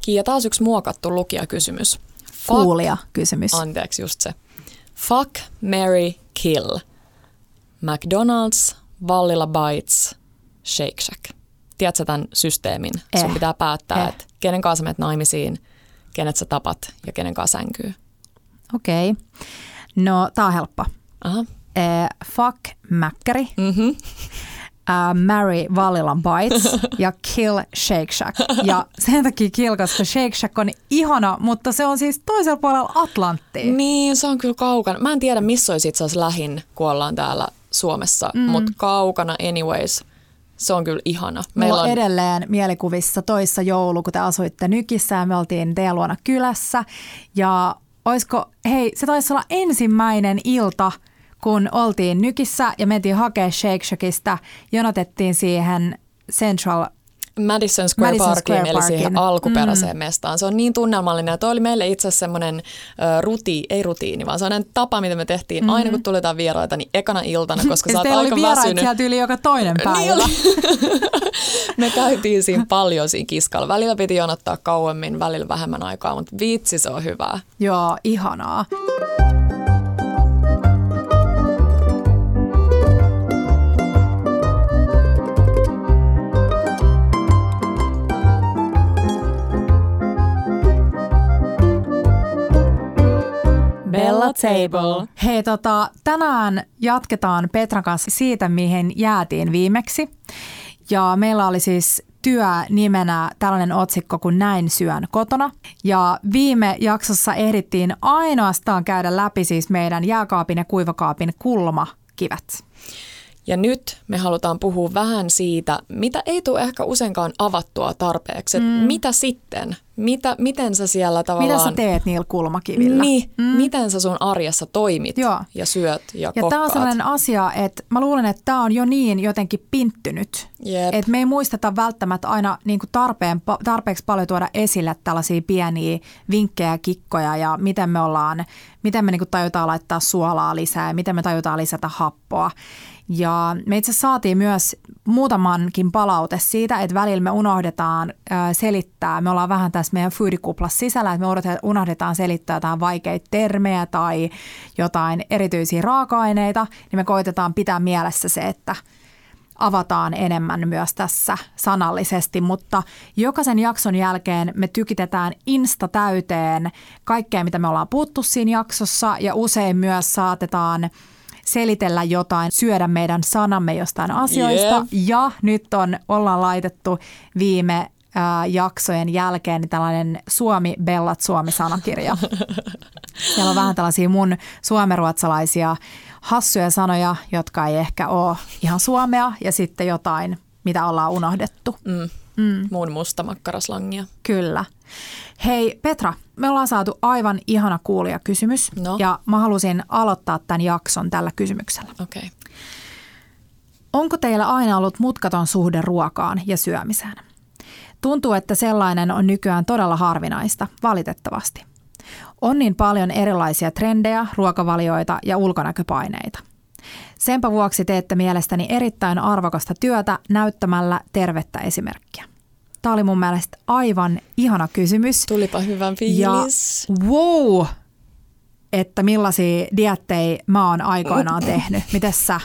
Kiia, taas yksi muokattu lukijakysymys. Fuck, Kuulija kysymys. Anteeksi, just se. Fuck, Mary, kill. McDonald's, Vallilla Bites, Shake Shack. Tiedätkö tämän systeemin? Eh. Sun pitää päättää, Eh. että kenen kanssa menet naimisiin, kenet sä tapat ja kenen kanssa sänkyy. Okei. Okay. No, tää on helppo. Aha. Eh, fuck Mäkkäri, Mm-hmm. uh, marry Vallilan Bites ja kill Shake Shack. Ja sen takia kill, koska Shake Shack on ihana, mutta se on siis toisella puolella Atlanttia. Niin, se on kyllä kaukana. Mä en tiedä, missä olisi itse asiassa lähin, kun ollaan täällä Suomessa, mm. mutta kaukana anyways. Se on kyllä ihana. Meillä on edelleen mielikuvissa toissa joulu, kun te asuitte Nykissä ja me oltiin teidän luona kylässä. Ja oisko, hei, se taisi olla ensimmäinen ilta, kun oltiin Nykissä ja mentiin hakea Shake Shackista, jonotettiin siihen Central Madison Square Madison Parkiin, Square eli siihen Parkin. alkuperäiseen mm. mestaan. Se on niin tunnelmallinen. Ja toi oli meille itse asiassa semmoinen ruti, ei rutiini, vaan sellainen tapa, mitä me tehtiin mm-hmm. aina kun tuli jotain vieraita, niin ekana iltana, koska sä oot aika oli väsynyt. sieltä yli joka toinen päivä. Niin me käytiin siinä paljon siinä kiskalla. Välillä piti jonottaa kauemmin, välillä vähemmän aikaa, mutta vitsi se on hyvää. Joo, ihanaa. Bella Table. Hei, tota, tänään jatketaan Petran kanssa siitä, mihin jäätiin viimeksi. Ja meillä oli siis työ nimenä tällainen otsikko kuin Näin syön kotona. Ja viime jaksossa ehdittiin ainoastaan käydä läpi siis meidän jääkaapin ja kuivakaapin kulmakivet. Ja nyt me halutaan puhua vähän siitä, mitä ei tule ehkä useinkaan avattua tarpeeksi. Mm. Mitä sitten? Mitä, miten sä siellä tavallaan... Mitä sä teet niillä kulmakivillä? Niin, mm. miten sä sun arjessa toimit Joo. ja syöt ja, Ja tämä on sellainen asia, että mä luulen, että tämä on jo niin jotenkin pinttynyt, Jep. että me ei muisteta välttämättä aina niin kuin tarpeen, tarpeeksi paljon tuoda esille tällaisia pieniä vinkkejä, kikkoja ja miten me ollaan, miten me niin kuin tajutaan laittaa suolaa lisää ja miten me tajutaan lisätä happoa. Ja me itse saatiin myös muutamankin palaute siitä, että välillä me unohdetaan selittää, me ollaan vähän tässä meidän foodikuplassa sisällä, että me unohdetaan- selittää jotain vaikeita termejä tai jotain erityisiä raaka-aineita, niin me koitetaan pitää mielessä se, että avataan enemmän myös tässä sanallisesti, mutta jokaisen jakson jälkeen me tykitetään Insta täyteen kaikkea, mitä me ollaan puhuttu siinä jaksossa ja usein myös saatetaan selitellä jotain, syödä meidän sanamme jostain asioista. Jep. Ja nyt on, ollaan laitettu viime ää, jaksojen jälkeen tällainen Suomi Bellat Suomi-sanakirja. Siellä on vähän tällaisia mun suomeruotsalaisia hassuja sanoja, jotka ei ehkä ole ihan suomea ja sitten jotain, mitä ollaan unohdettu. Mm. Mm. Muun mustamakkaraslangia. Kyllä. Hei Petra, me ollaan saatu aivan ihana kuulijakysymys No. ja mä halusin aloittaa tämän jakson tällä kysymyksellä. Okei. Okay. Onko teillä aina ollut mutkaton suhde ruokaan ja syömiseen? Tuntuu, että sellainen on nykyään todella harvinaista, valitettavasti. On niin paljon erilaisia trendejä, ruokavalioita ja ulkonäköpaineita. Senpä vuoksi teette mielestäni erittäin arvokasta työtä näyttämällä tervettä esimerkkiä. Tämä oli mun mielestä aivan ihana kysymys. Tulipa hyvän fiilis. Ja wow, että millaisia diettejä mä oon aikoinaan tehnyt. Mites sä?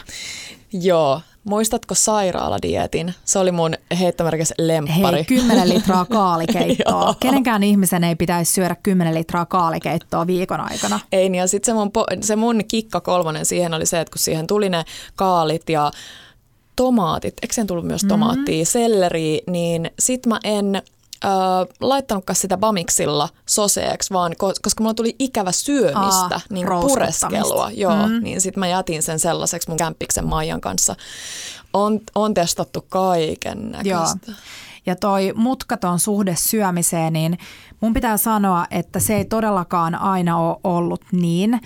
Joo. Muistatko sairaaladietin? Se oli mun heittomerkissä lemppari. Hei, 10 litraa kaalikeittoa. Kenenkään ihmisen ei pitäisi syödä 10 litraa kaalikeittoa viikon aikana. Ei niin, ja sitten se mun, se mun kikka kolmonen siihen oli se, että kun siihen tuli ne kaalit ja tomaatit, eikö siihen tullut myös tomaattia, mm-hmm. selleri, niin sit mä en ö, laittanutkaan sitä bamiksilla soseeksi, vaan ko- koska mulla tuli ikävä syömistä, Aa, niin rouskuttamista. pureskelua, joo, Mm. mm. niin sit mä jätin sen sellaiseksi mun kämppiksen Maijan kanssa. On, on testattu kaiken näköistä. Ja toi mutkaton suhde syömiseen, niin mun pitää sanoa, että se ei todellakaan aina ole ollut niin.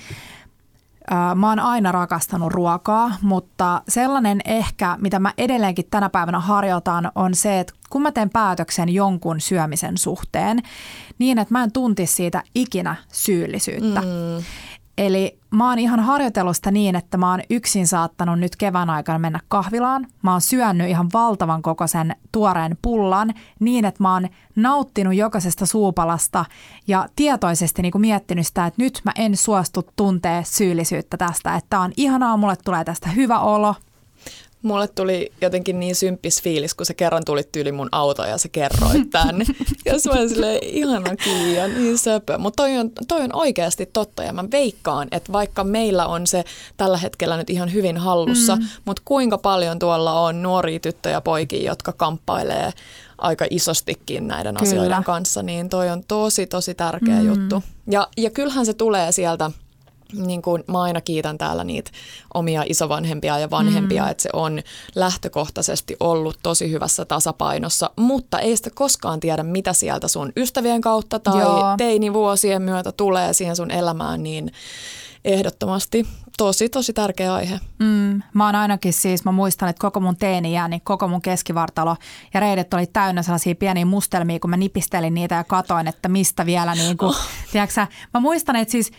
Mä oon aina rakastanut ruokaa, mutta sellainen ehkä, mitä mä edelleenkin tänä päivänä harjoitan, on se, että kun mä teen päätöksen jonkun syömisen suhteen, niin että mä en tuntisi siitä ikinä syyllisyyttä. Mm. Eli mä oon ihan harjoitellut sitä niin, että mä oon yksin saattanut nyt kevään aikana mennä kahvilaan. Mä oon syönyt ihan valtavan kokoisen tuoreen pullan niin, että mä oon nauttinut jokaisesta suupalasta ja tietoisesti niin kuin miettinyt sitä, että nyt mä en suostu tuntee syyllisyyttä tästä. Että on ihanaa, mulle tulee tästä hyvä olo, Mulle tuli jotenkin niin symppis fiilis, kun se kerran tuli tyyli mun auto ja se kerroi tänne. ja mä olin silleen, ihana Kiia, niin söpö. Mutta toi on, toi on oikeasti totta ja mä veikkaan, että vaikka meillä on se tällä hetkellä nyt ihan hyvin hallussa, mm. mutta kuinka paljon tuolla on nuoria tyttöjä ja poikia, jotka kamppailee aika isostikin näiden Kyllä. asioiden kanssa, niin toi on tosi, tosi tärkeä mm. juttu. Ja, ja kyllähän se tulee sieltä niin kuin mä aina kiitän täällä niitä omia isovanhempia ja vanhempia, mm. että se on lähtökohtaisesti ollut tosi hyvässä tasapainossa, mutta ei sitä koskaan tiedä, mitä sieltä sun ystävien kautta tai Joo. teinivuosien myötä tulee siihen sun elämään, niin ehdottomasti tosi, tosi tärkeä aihe. Mm, mä oon ainakin siis, mä muistan, että koko mun teini niin koko mun keskivartalo ja reidet oli täynnä sellaisia pieniä mustelmia, kun mä nipistelin niitä ja katoin, että mistä vielä niin kuin, oh. mä muistan, että siis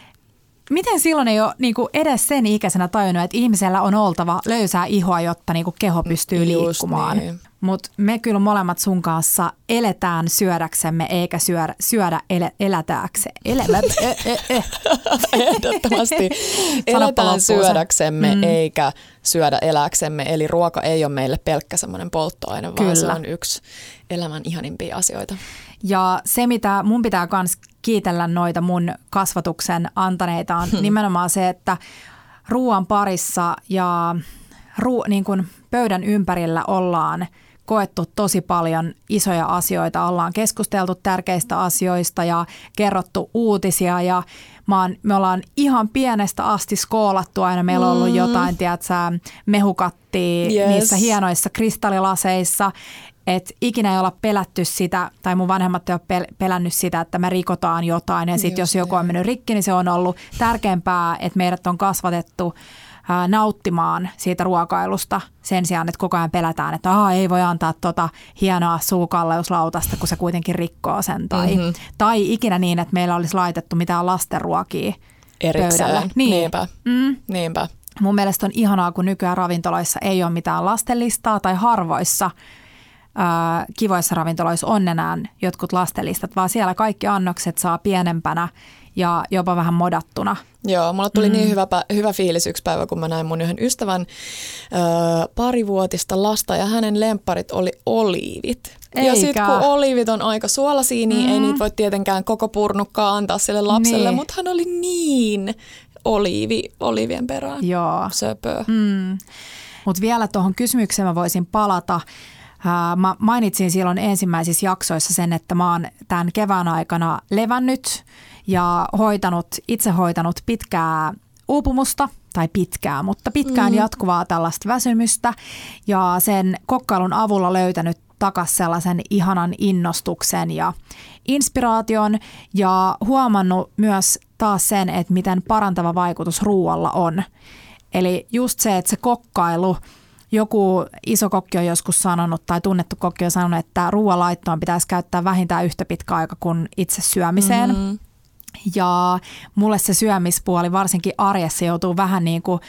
miten silloin ei ole niin kuin edes sen ikäisenä tajunnut, että ihmisellä on oltava löysää ihoa, jotta niin kuin keho pystyy Just liikkumaan. Niin. Mutta me kyllä molemmat sun kanssa eletään syödäksemme eikä syödä, syödä ele, elätääksemme. Elämät, e, e, e. Ehdottomasti eletään syödäksemme mm. eikä syödä eläksemme. Eli ruoka ei ole meille pelkkä semmoinen polttoaine, vaan kyllä. se on yksi elämän ihanimpia asioita. Ja se, mitä mun pitää myös kiitellä noita mun kasvatuksen antaneita, on hmm. nimenomaan se, että ruoan parissa ja ruu, niin kuin pöydän ympärillä ollaan koettu tosi paljon isoja asioita. Ollaan keskusteltu tärkeistä asioista ja kerrottu uutisia ja mä oon, me ollaan ihan pienestä asti skoolattu aina. Meillä on ollut mm. jotain, tiedätkö, mehukattia yes. niissä hienoissa kristallilaseissa että ikinä ei olla pelätty sitä, tai mun vanhemmat ei ole pelännyt sitä, että me rikotaan jotain. Ja sitten jos joku on mennyt rikki, niin se on ollut tärkeämpää, että meidät on kasvatettu ää, nauttimaan siitä ruokailusta sen sijaan, että koko ajan pelätään, että Aa, ei voi antaa tota hienoa suukalleuslautasta, kun se kuitenkin rikkoo sen. Tai, mm-hmm. tai ikinä niin, että meillä olisi laitettu mitään lastenruokia Erikseen. pöydälle. Niin. Niinpä. Mm. Niinpä. Mun mielestä on ihanaa, kun nykyään ravintoloissa ei ole mitään lastenlistaa tai harvoissa ää, kivoissa ravintoloissa on enää jotkut lastenlistat, vaan siellä kaikki annokset saa pienempänä ja jopa vähän modattuna. Joo, mulla tuli mm. niin hyvä, hyvä fiilis yksi päivä, kun mä näin mun yhden ystävän ö, parivuotista lasta ja hänen lempparit oli oliivit. Eikä. Ja sitten kun oliivit on aika suolasia, niin mm. ei niitä voi tietenkään koko purnukkaa antaa sille lapselle, niin. mutta hän oli niin oliivi, oliivien perään. Joo. Söpö. Mm. Mutta vielä tuohon kysymykseen mä voisin palata. Mä mainitsin silloin ensimmäisissä jaksoissa sen, että mä oon tämän kevään aikana levännyt ja hoitanut, itse hoitanut pitkää uupumusta tai pitkää, mutta pitkään mm. jatkuvaa tällaista väsymystä ja sen kokkailun avulla löytänyt takas sellaisen ihanan innostuksen ja inspiraation ja huomannut myös taas sen, että miten parantava vaikutus ruualla on. Eli just se, että se kokkailu – joku iso kokki on joskus sanonut tai tunnettu kokki on sanonut, että ruoanlaittoon pitäisi käyttää vähintään yhtä pitkä aika kuin itse syömiseen. Mm-hmm. Ja mulle se syömispuoli varsinkin arjessa joutuu vähän niin kuin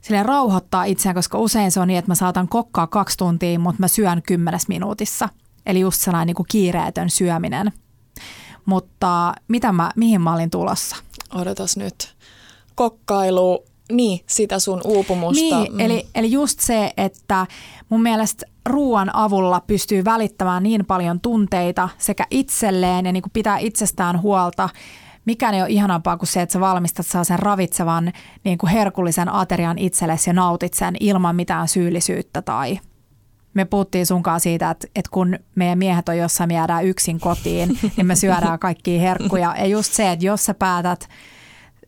sille rauhoittaa itseään, koska usein se on niin, että mä saatan kokkaa kaksi tuntia, mutta mä syön kymmenes minuutissa. Eli just sellainen niin kuin kiireetön syöminen. Mutta mitä mä, mihin mä olin tulossa? Odotas nyt. Kokkailu niin, sitä sun uupumusta. Niin, mm. eli, eli just se, että mun mielestä ruoan avulla pystyy välittämään niin paljon tunteita sekä itselleen ja niin kuin pitää itsestään huolta. Mikään ei ole ihanampaa kuin se, että sä valmistat saa sen ravitsevan niin kuin herkullisen aterian itsellesi ja nautit sen ilman mitään syyllisyyttä tai me puhuttiin sunkaan siitä, että, että kun meidän miehet on jossain, me jäädään yksin kotiin, niin me syödään kaikkia herkkuja. Ja just se, että jos sä päätät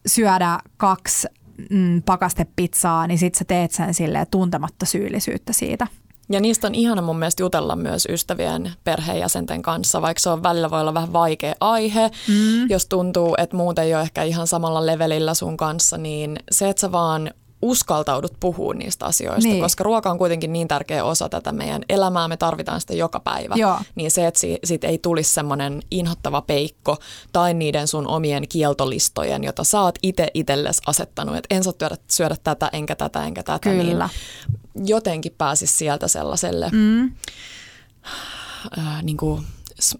syödä kaksi mm, pakastepizzaa, niin sitten sä teet sen sille tuntematta syyllisyyttä siitä. Ja niistä on ihana mun mielestä jutella myös ystävien perheenjäsenten kanssa, vaikka se on välillä voi olla vähän vaikea aihe. Mm. Jos tuntuu, että muut ei ole ehkä ihan samalla levelillä sun kanssa, niin se, että sä vaan uskaltaudut puhua niistä asioista, Niin. koska ruoka on kuitenkin niin tärkeä osa tätä meidän elämää, me tarvitaan sitä joka päivä. Joo. Niin se, että si- siitä ei tulisi semmoinen inhottava peikko tai niiden sun omien kieltolistojen, jota sä oot itse itsellesi asettanut, että en saa syödä, syödä tätä, enkä tätä, enkä tätä, Kyllä. niin jotenkin pääsis sieltä sellaiselle Mm. äh, niin kuin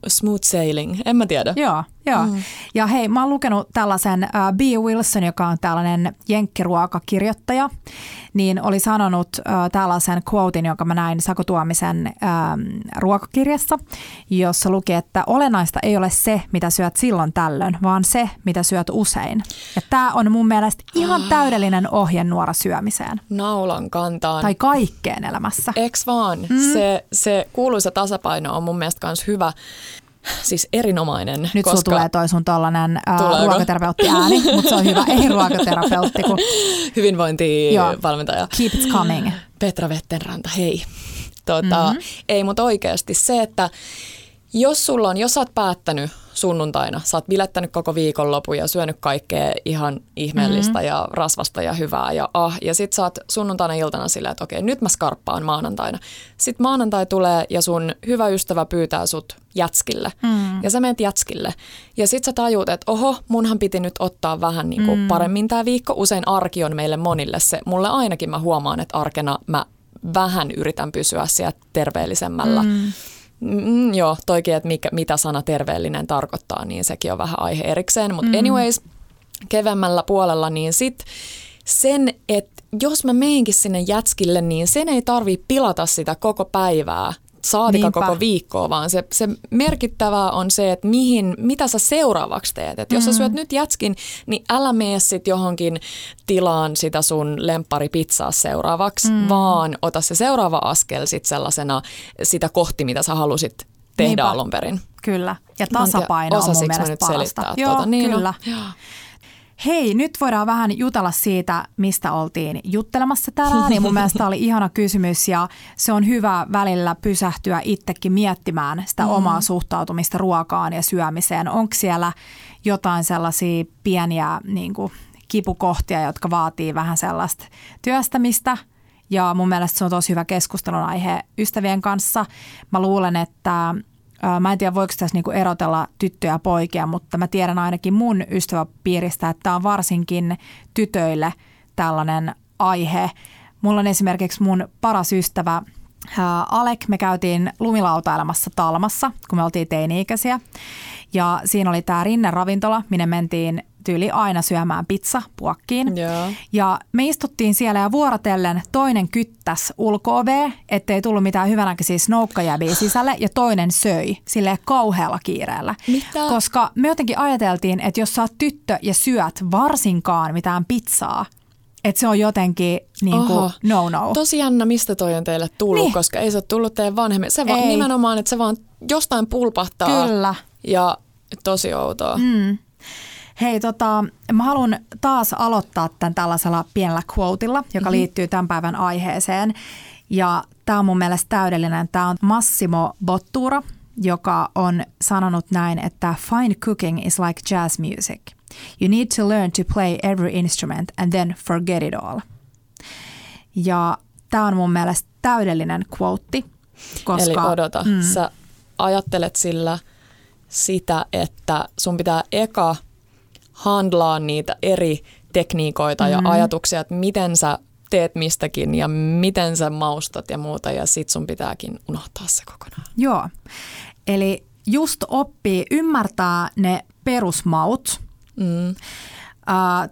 smooth sailing, en mä tiedä. Joo, joo. Mm. Ja hei, mä oon lukenut tällaisen uh, B. Wilson, joka on tällainen jenkkiruokakirjoittaja, niin oli sanonut uh, tällaisen quotein, jonka mä näin Sako Tuomisen um, ruokakirjassa, jossa luki, että olennaista ei ole se, mitä syöt silloin tällöin, vaan se, mitä syöt usein. Ja tämä on mun mielestä ihan täydellinen ohjenuora syömiseen. Naulan kantaan. Tai kaikkeen elämässä. Eks vaan? Mm. Se, se kuuluisa tasapaino on mun mielestä myös hyvä, siis erinomainen. Nyt koska sulla tulee toi sun tollanen ruokaterapeutti ääni, mutta se on hyvä, ei ruokaterapeutti, kun hyvinvointivalmentaja keep it coming. Petra Vettenranta, hei. Tota, Mhm. mm-hmm. Ei, mutta oikeasti se, että jos sulla on, jos sä oot päättänyt sunnuntaina, sä oot bilettänyt koko viikonlopun ja syönyt kaikkea ihan ihmeellistä Mhm. mm-hmm. ja rasvasta ja hyvää ja ah, ja sit sä oot sunnuntaina iltana silleen, että okei, nyt mä skarppaan maanantaina. Sitten maanantai tulee ja sun hyvä ystävä pyytää sut jätskille mm. ja sä menet jätskille ja sit sä tajuut, että oho, munhan piti nyt ottaa vähän niinku mm. paremmin tää viikko. Usein arki on meille monille se, mulle ainakin mä huomaan, että arkena mä vähän yritän pysyä siellä terveellisemmällä. Mm. Mm, joo, toikin, että mikä, mitä sana terveellinen tarkoittaa, niin sekin on vähän aihe erikseen. Mutta mm. anyways, kevemmällä puolella, niin sit sen, että jos mä meenkin sinne jätskille, niin sen ei tarvi pilata sitä koko päivää, saatika Niinpä. koko viikkoa, vaan se, se merkittävää on se, että mihin, mitä sä seuraavaksi teet. Et jos sä syöt nyt jätskin, niin älä mene sit johonkin tilaan sitä sun lempparipizzaa seuraavaksi, mm. vaan ota se seuraava askel sit sellaisena sitä kohti, mitä sä halusit tehdä Niinpä. alun perin. Kyllä. Ja tasapaino on mun mielestä nyt parasta. selittää Joo, tuota? Niin, no. kyllä. Joo. Hei, nyt voidaan vähän jutella siitä, mistä oltiin juttelemassa tänään. Ja mun mielestä oli ihana kysymys ja se on hyvä välillä pysähtyä itsekin miettimään sitä mm. omaa suhtautumista ruokaan ja syömiseen. Onko siellä jotain sellaisia pieniä niin kuin, kipukohtia, jotka vaatii vähän sellaista työstämistä? Ja mun mielestä se on tosi hyvä keskustelun aihe ystävien kanssa. Mä luulen, että Mä en tiedä, voiko tässä niinku erotella tyttöjä ja poikia, mutta mä tiedän ainakin mun ystäväpiiristä, että tämä on varsinkin tytöille tällainen aihe. Mulla on esimerkiksi mun paras ystävä Alek. Me käytiin lumilautailemassa Talmassa, kun me oltiin teini-ikäisiä. Ja siinä oli tämä Rinne-ravintola, minne mentiin tyyli aina syömään pizza puokkiin. Joo. Ja me istuttiin siellä ja vuorotellen toinen kyttäs ulko ettei tullut mitään hyvänäköisiä snoukkajäbiä sisälle ja toinen söi sille kauhealla kiireellä. Mitä? Koska me jotenkin ajateltiin, että jos sä oot tyttö ja syöt varsinkaan mitään pizzaa, että se on jotenkin niin kuin no-no. Tosi jännä, mistä toi on teille tullut, Niin. koska ei se ole tullut teidän vanhemmille. Se vaan nimenomaan, että se vaan jostain pulpahtaa. Kyllä. Ja tosi outoa. Mm. Hei, tota, mä haluan taas aloittaa tämän tällaisella pienellä quoteilla, joka mm-hmm. liittyy tämän päivän aiheeseen. Ja tämä on mun mielestä täydellinen. Tämä on Massimo Bottura, joka on sanonut näin, että fine cooking is like jazz music. You need to learn to play every instrument and then forget it all. Ja tämä on mun mielestä täydellinen quote, koska... Eli odota, mm. sä ajattelet sillä sitä, että sun pitää eka handlaa niitä eri tekniikoita mm. ja ajatuksia, että miten sä teet mistäkin ja miten sä maustat ja muuta ja sit sun pitääkin unohtaa se kokonaan. Joo, eli just oppii ymmärtää ne perusmaut, Mm.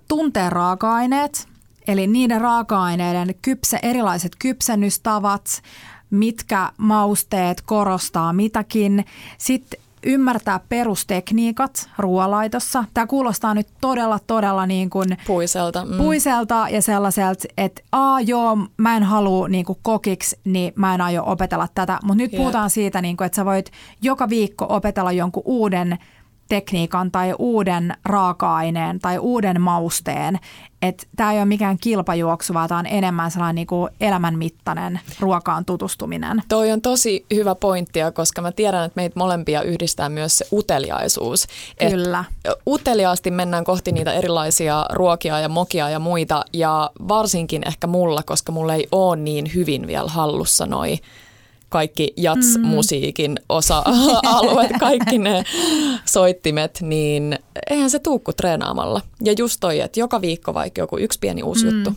tuntee raaka-aineet, eli niiden raaka-aineiden kypse, erilaiset kypsennystavat, mitkä mausteet korostaa mitäkin. Sitten ymmärtää perustekniikat ruoalaitossa. Tämä kuulostaa nyt todella, todella niin kuin Puiselta. Mm. puiselta ja sellaiselta, että aa joo, mä en halua niin kuin kokiksi, niin mä en aio opetella tätä. Mutta nyt Jep. puhutaan siitä, niin kuin, että sä voit joka viikko opetella jonkun uuden tekniikan tai uuden raaka-aineen tai uuden mausteen. Että tämä ei ole mikään kilpajuoksu, vaan tämä on enemmän sellainen niin kuin elämänmittainen ruokaan tutustuminen. Toi on tosi hyvä pointti, koska mä tiedän, että meitä molempia yhdistää myös se uteliaisuus. Kyllä. Et uteliaasti mennään kohti niitä erilaisia ruokia ja mokia ja muita, ja varsinkin ehkä mulla, koska mulla ei ole niin hyvin vielä hallussa noi kaikki jats-musiikin osa-alueet, kaikki ne soittimet, niin eihän se tuukku treenaamalla. Ja just toi, että joka viikko vaikka joku yksi pieni uusi mm. juttu.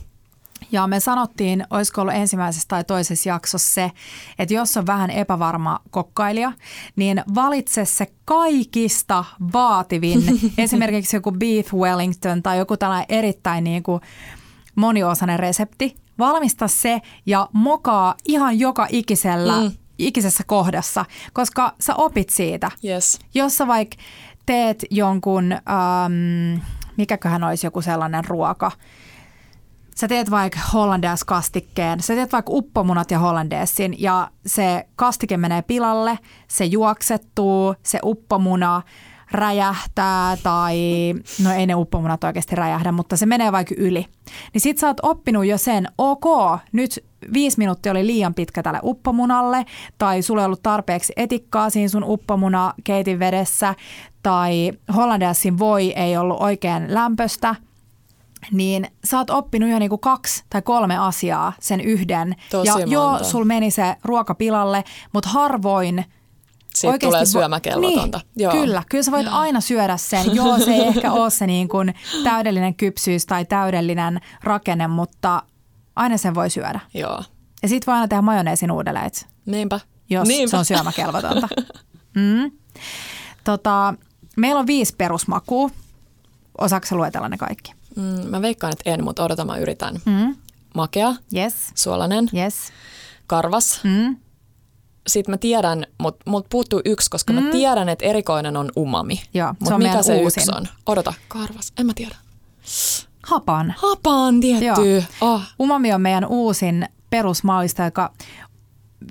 Ja me sanottiin, olisiko ollut ensimmäisessä tai toisessa jaksossa se, että jos on vähän epävarma kokkailija, niin valitse se kaikista vaativin, esimerkiksi joku beef wellington tai joku tällainen erittäin niin kuin moniosainen resepti, valmista se ja mokaa ihan joka ikisellä, mm. ikisessä kohdassa, koska sä opit siitä. Yes. Jos sä vaikka teet jonkun, ähm, mikäköhän olisi joku sellainen ruoka, sä teet vaikka hollandees-kastikkeen, sä teet vaikka uppomunat ja hollandeessin ja se kastike menee pilalle, se juoksettuu, se uppomuna räjähtää tai, no ei ne uppomunat oikeasti räjähdä, mutta se menee vaikka yli. Niin sit sä oot oppinut jo sen, ok, nyt viisi minuuttia oli liian pitkä tälle uppomunalle, tai sulla ei ollut tarpeeksi etikkaa siinä sun uppomuna keitin vedessä, tai hollandeassin voi ei ollut oikein lämpöstä, niin sä oot oppinut jo niinku kaksi tai kolme asiaa sen yhden. Tosi ja monta. joo, sul meni se ruoka pilalle, mutta harvoin – siitä Oikeasti tulee syömäkelvotonta. Niin, Joo. Kyllä, kyllä sä voit aina syödä sen. Joo, se ei ehkä ole se niin kuin täydellinen kypsyys tai täydellinen rakenne, mutta aina sen voi syödä. Joo. Ja sit voi aina tehdä majoneesin uudelleen. Niinpä. Jos Niinpä. se on syömäkelvotonta. Mm. Tota, meillä on viisi perusmakua. Osaatko luetella ne kaikki? Mm, mä veikkaan, että en, mutta odota mä yritän. Mm. Makea, Yes. suolainen, Yes. karvas, Mm. Sitten mä tiedän, mutta mut puuttuu yksi, koska mm. mä tiedän, että erikoinen on umami. Joo, se Mutta on mikä se uusin. yksi on? Odota, karvas. En mä tiedä. Hapan. Hapan tietty. Oh. Umami on meidän uusin perusmauista, joka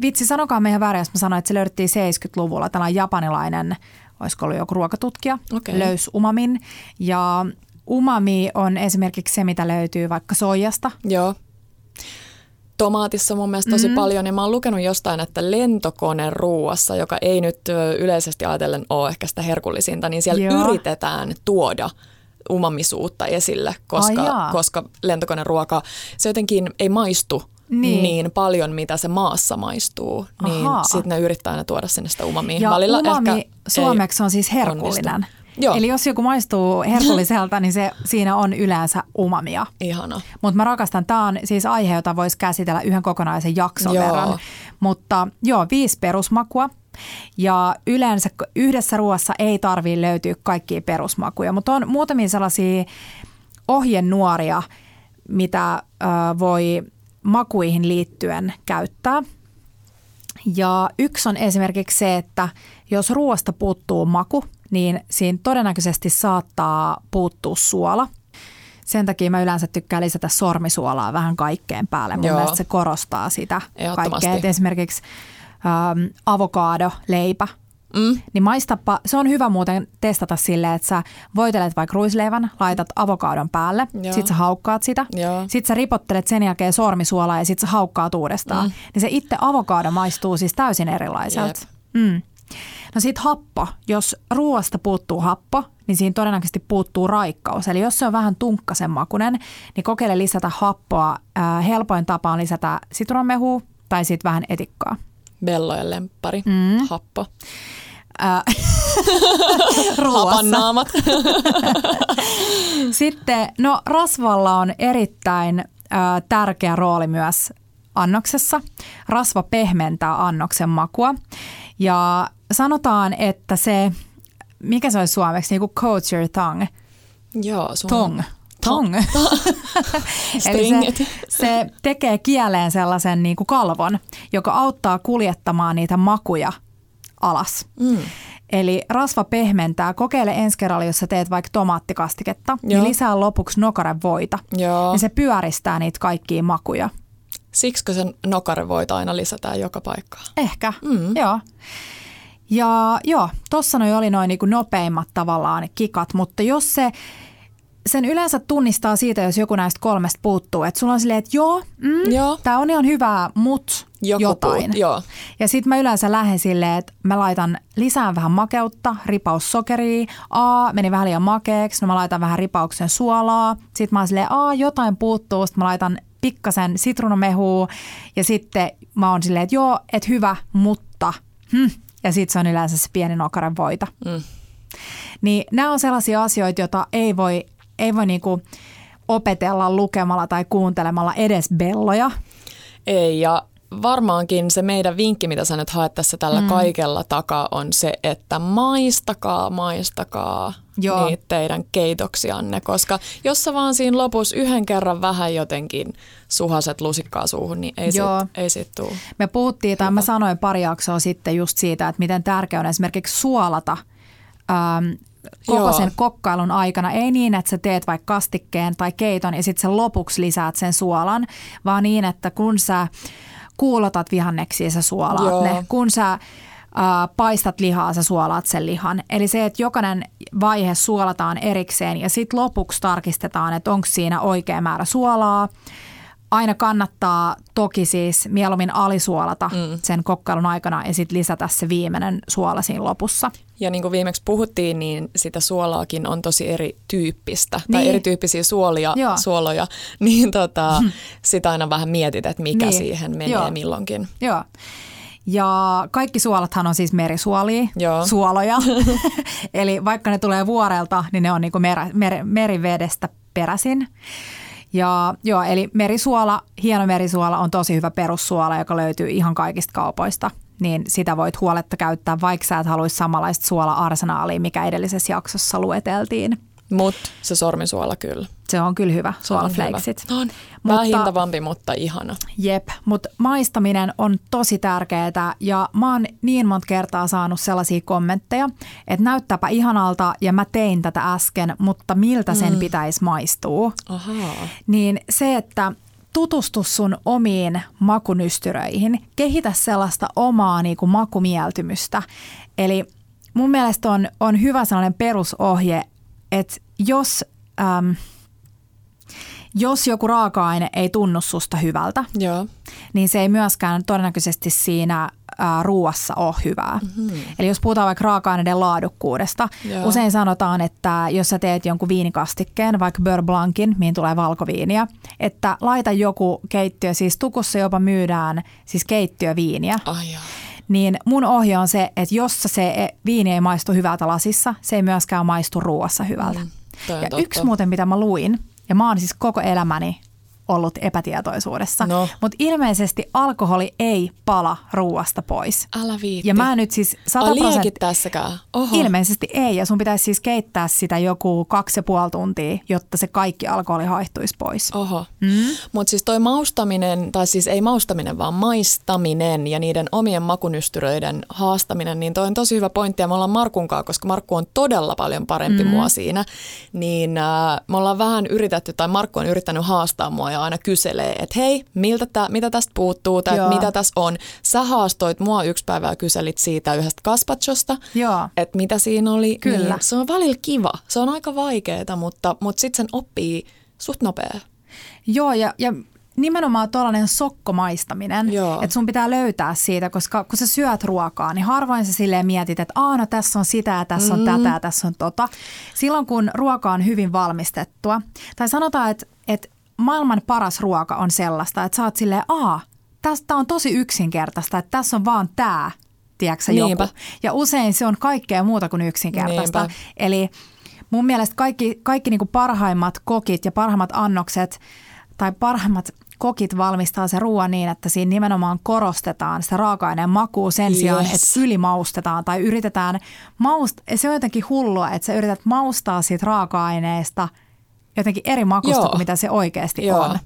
vitsi sanokaa meidän väärin, jos mä sanoin, että se löydettiin 70-luvulla. Tällainen japanilainen, olisiko ollut joku ruokatutkija, Okei. löysi umamin. Ja umami on esimerkiksi se, mitä löytyy vaikka soijasta. Joo. Tomaatissa mun mielestä tosi mm. paljon, ja mä oon lukenut jostain, että lentokone ruuassa, joka ei nyt yleisesti ajatellen ole ehkä sitä herkullisinta, niin siellä Joo. yritetään tuoda umamisuutta esille, koska, Ai koska lentokoneruoka, se jotenkin ei maistu Niin. niin, paljon, mitä se maassa maistuu, niin sitten ne yrittää aina tuoda sinne sitä umamia. Ja Välillä umami ehkä suomeksi on siis onnistu. Joo. Eli jos joku maistuu herkulliselta, niin se, siinä on yleensä umamia. Ihana. Mutta mä rakastan, tämä on siis aihe, jota voisi käsitellä yhden kokonaisen jakson Joo. verran. Mutta joo, viisi perusmakua. Ja yleensä yhdessä ruoassa ei tarvii löytyä kaikkia perusmakuja, mutta on muutamia sellaisia ohjenuoria, mitä ö, voi makuihin liittyen käyttää. Ja yksi on esimerkiksi se, että jos ruoasta puuttuu maku, niin siinä todennäköisesti saattaa puuttua suola. Sen takia mä yleensä tykkään lisätä sormisuolaa vähän kaikkeen päälle. Mun Joo. mielestä se korostaa sitä kaikkea. Et esimerkiksi ähm, avokaado, leipä, Mm. niin maistapa, se on hyvä muuten testata silleen, että sä voitelet vaikka ruisleivän, laitat avokaadon päälle, Joo. sit sä haukkaat sitä, Joo. sit sä ripottelet sen jälkeen sormisuolaa ja sit sä haukkaat uudestaan. Mm. Niin se itse avokaado maistuu siis täysin erilaiselta. Mm. No sit happo. Jos ruoasta puuttuu happo, niin siinä todennäköisesti puuttuu raikkaus. Eli jos se on vähän tunkkasen makunen, niin kokeile lisätä happoa. Ää, helpoin tapa on lisätä sitronmehua tai sitten vähän etikkaa. Bellojen lemppari, mm. happo. Ää, ruoassa. Hapannaamat. Sitten, no rasvalla on erittäin ö, tärkeä rooli myös annoksessa. Rasva pehmentää annoksen makua ja sanotaan, että se, mikä se olisi suomeksi, niin kuin coat your tongue, Joo, sun tongue. Tongue. Eli se, se tekee kieleen sellaisen niin kuin kalvon, joka auttaa kuljettamaan niitä makuja alas. Mm. Eli rasva pehmentää. Kokeile ensi kerralla, jos sä teet vaikka tomaattikastiketta, niin Joo. lisää lopuksi nokarevoita. Joo. Niin se pyöristää niitä kaikkia makuja. Siksikö sen nokarevoita aina lisätään joka paikkaan? Ehkä, mm. joo. Ja joo, tossa noi oli noin niinku nopeimmat tavallaan kikat, mutta jos se sen yleensä tunnistaa siitä, jos joku näistä kolmesta puuttuu. Että sulla on silleen, että joo, mm, joo. tämä on ihan hyvää, mut joku jotain. Puut, joo. Ja sitten mä yleensä lähden silleen, että mä laitan lisään vähän makeutta, ripaus sokeria, a meni vähän liian makeeksi, no mä laitan vähän ripauksen suolaa. Sitten mä oon silleen, a jotain puuttuu, sitten mä laitan pikkasen sitruunamehua ja sitten mä oon silleen, että joo, että hyvä, mutta hm. Ja sitten se on yleensä se pieni nokaren voita. Mm. Niin nämä on sellaisia asioita, joita ei voi ei voi niinku opetella lukemalla tai kuuntelemalla edes belloja. Ei, ja varmaankin se meidän vinkki, mitä sä nyt haet tässä tällä mm. kaikella takaa, on se, että maistakaa, maistakaa Joo. niitä teidän keitoksianne, koska jos sä vaan siinä lopussa yhden kerran vähän jotenkin suhaset lusikkaa suuhun, niin ei Joo. sit, ei sit tuu. Me puhuttiin, tai mä sanoin pari jaksoa sitten just siitä, että miten tärkeää on esimerkiksi suolata ähm, koko Joo. sen kokkailun aikana. Ei niin, että sä teet vaikka kastikkeen tai keiton ja sitten sen lopuksi lisäät sen suolan, vaan niin, että kun sä kuulotat vihanneksi ja sä suolaat Joo. ne. Kun sä äh, paistat lihaa, sä suolaat sen lihan. Eli se, että jokainen vaihe suolataan erikseen ja sitten lopuksi tarkistetaan, että onko siinä oikea määrä suolaa aina kannattaa toki siis mieluummin alisuolata mm. sen kokkailun aikana ja sitten lisätä se viimeinen suola siinä lopussa. Ja niin kuin viimeksi puhuttiin, niin sitä suolaakin on tosi erityyppistä, niin. tai erityyppisiä suolia, Joo. suoloja, niin tota, mm. sitä aina vähän mietit, että mikä niin. siihen menee Joo. milloinkin. Joo. Ja kaikki suolathan on siis merisuolia, Joo. suoloja. Eli vaikka ne tulee vuorelta, niin ne on niin kuin mer- mer- merivedestä peräisin. Ja joo, eli merisuola, hieno merisuola on tosi hyvä perussuola, joka löytyy ihan kaikista kaupoista. Niin sitä voit huoletta käyttää, vaikka sä et haluaisi samanlaista suola-arsenaalia, mikä edellisessä jaksossa lueteltiin. Mutta se sormisuola kyllä. Se on kyllä hyvä, suolaflaksit. On. Vähän hintavampi, mutta ihana. Jep, mutta maistaminen on tosi tärkeää ja mä oon niin monta kertaa saanut sellaisia kommentteja, että näyttääpä ihanalta ja mä tein tätä äsken, mutta miltä sen mm. pitäisi maistua. Aha. Niin se, että tutustu sun omiin makunystyröihin, kehitä sellaista omaa niin kuin makumieltymystä. Eli mun mielestä on, on hyvä sellainen perusohje, että jos, äm, jos joku raaka-aine ei tunnu susta hyvältä, Joo. niin se ei myöskään todennäköisesti siinä ää, ruuassa ole hyvää. Mm-hmm. Eli jos puhutaan vaikka raaka-aineiden laadukkuudesta, Joo. usein sanotaan, että jos sä teet jonkun viinikastikkeen, vaikka Beurre Blancin, mihin tulee valkoviiniä, että laita joku keittiö, siis tukussa jopa myydään siis keittiöviiniä. Oh, niin mun ohje on se, että jos se viini ei maistu hyvältä lasissa, se ei myöskään maistu ruoassa hyvältä. Mm, ja yksi muuten, mitä mä luin, ja mä oon siis koko elämäni ollut epätietoisuudessa. No. Mutta ilmeisesti alkoholi ei pala ruuasta pois. Älä viitti. Ja mä nyt siis 100 prosenttia... tässäkään? Oho. Ilmeisesti ei. Ja sun pitäisi siis keittää sitä joku kaksi ja puoli tuntia, jotta se kaikki alkoholi haihtuisi pois. Oho. Mm? Mutta siis toi maustaminen, tai siis ei maustaminen, vaan maistaminen ja niiden omien makunystyröiden haastaminen, niin toi on tosi hyvä pointti. Ja me ollaan Markunkaan, koska Markku on todella paljon parempi mm. mua siinä, niin äh, me ollaan vähän yritetty, tai Markku on yrittänyt haastaa mua ja aina kyselee, että hei, miltä tää, mitä tästä puuttuu tai mitä tässä on. Sä haastoit mua yksi päivä ja kyselit siitä yhdestä kaspachosta, että mitä siinä oli. Kyllä. Niin se on välillä kiva. Se on aika vaikeaa, mutta, mutta sitten sen oppii suht nopea. Joo, ja, ja nimenomaan tuollainen sokkomaistaminen, että sun pitää löytää siitä, koska kun sä syöt ruokaa, niin harvoin sä silleen mietit, että aah no tässä on sitä ja tässä on mm. tätä ja tässä on tota. Silloin kun ruoka on hyvin valmistettua, tai sanotaan, että, että maailman paras ruoka on sellaista, että sä oot silleen, aa, tästä on tosi yksinkertaista, että tässä on vaan tämä, tiedätkö joku. Ja usein se on kaikkea muuta kuin yksinkertaista. Niinpä. Eli mun mielestä kaikki, kaikki niin kuin parhaimmat kokit ja parhaimmat annokset tai parhaimmat kokit valmistaa se ruoan niin, että siinä nimenomaan korostetaan sitä raaka-aineen makua sen yes. sijaan, että ylimaustetaan tai yritetään maust... Se on jotenkin hullua, että sä yrität maustaa siitä raaka-aineesta – jotenkin eri makusta Joo. kuin mitä se oikeasti Joo. on.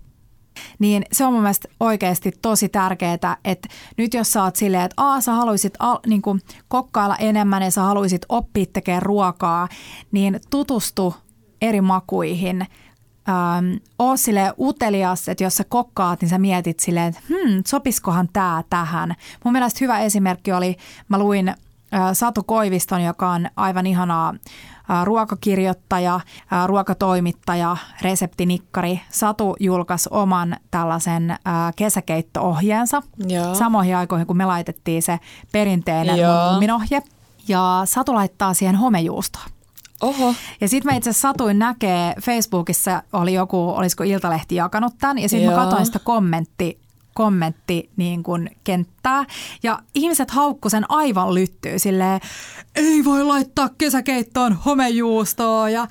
Niin se on mun mielestä oikeasti tosi tärkeää, että nyt jos sä oot silleen, että Aa, sä haluaisit al, niin kuin kokkailla enemmän ja sä haluaisit oppia tekemään ruokaa, niin tutustu eri makuihin. Ähm, oo sille utelias, että jos sä kokkaat, niin sä mietit silleen, että hmm, sopiskohan tää tähän. Mun mielestä hyvä esimerkki oli, mä luin Satu Koiviston, joka on aivan ihanaa ruokakirjoittaja, ruokatoimittaja, reseptinikkari. Satu julkaisi oman tällaisen kesäkeitto-ohjeensa Joo. samoihin aikoihin, kun me laitettiin se perinteinen muminohje. Ja Satu laittaa siihen homejuustoa. Oho. Ja sitten mä itse satuin näkee, Facebookissa oli joku, olisiko Iltalehti jakanut tämän, ja sitten mä katsoin sitä kommentti, kommentti niin kuin kenttää. Ja ihmiset haukku sen aivan lyttyy silleen, ei voi laittaa kesäkeittoon homejuustoa ja